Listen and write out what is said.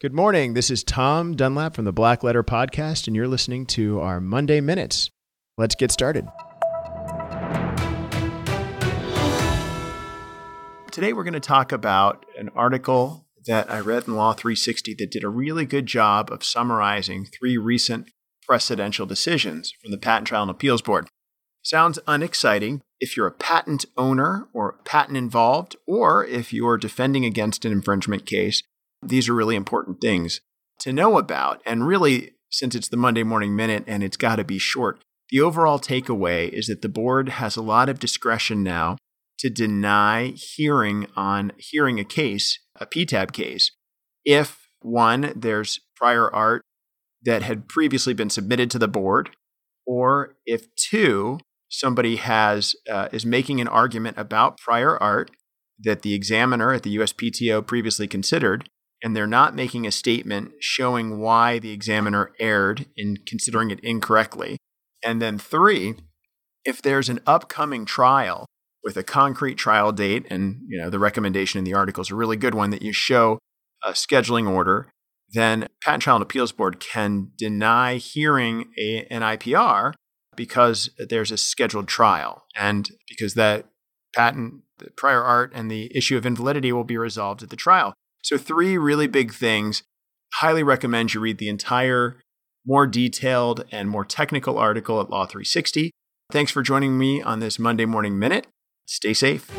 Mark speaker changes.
Speaker 1: Good morning. This is Tom Dunlap from the Black Letter Podcast, and you're listening to our Monday Minutes. Let's get started. Today, we're going to talk about an article that I read in Law 360 that did a really good job of summarizing three recent precedential decisions from the Patent Trial and Appeals Board. Sounds unexciting if you're a patent owner or patent involved, or if you're defending against an infringement case these are really important things to know about. And really, since it's the Monday Morning Minute and it's got to be short, the overall takeaway is that the board has a lot of discretion now to deny hearing on hearing a case, a PTAB case, if one, there's prior art that had previously been submitted to the board, or if two, somebody has uh, is making an argument about prior art that the examiner at the USPTO previously considered, and they're not making a statement showing why the examiner erred in considering it incorrectly. And then three, if there's an upcoming trial with a concrete trial date, and you know the recommendation in the article is a really good one that you show a scheduling order, then Patent Trial and Appeals Board can deny hearing a, an IPR because there's a scheduled trial, and because that patent, the prior art, and the issue of invalidity will be resolved at the trial. So, three really big things. Highly recommend you read the entire, more detailed and more technical article at Law 360. Thanks for joining me on this Monday Morning Minute. Stay safe.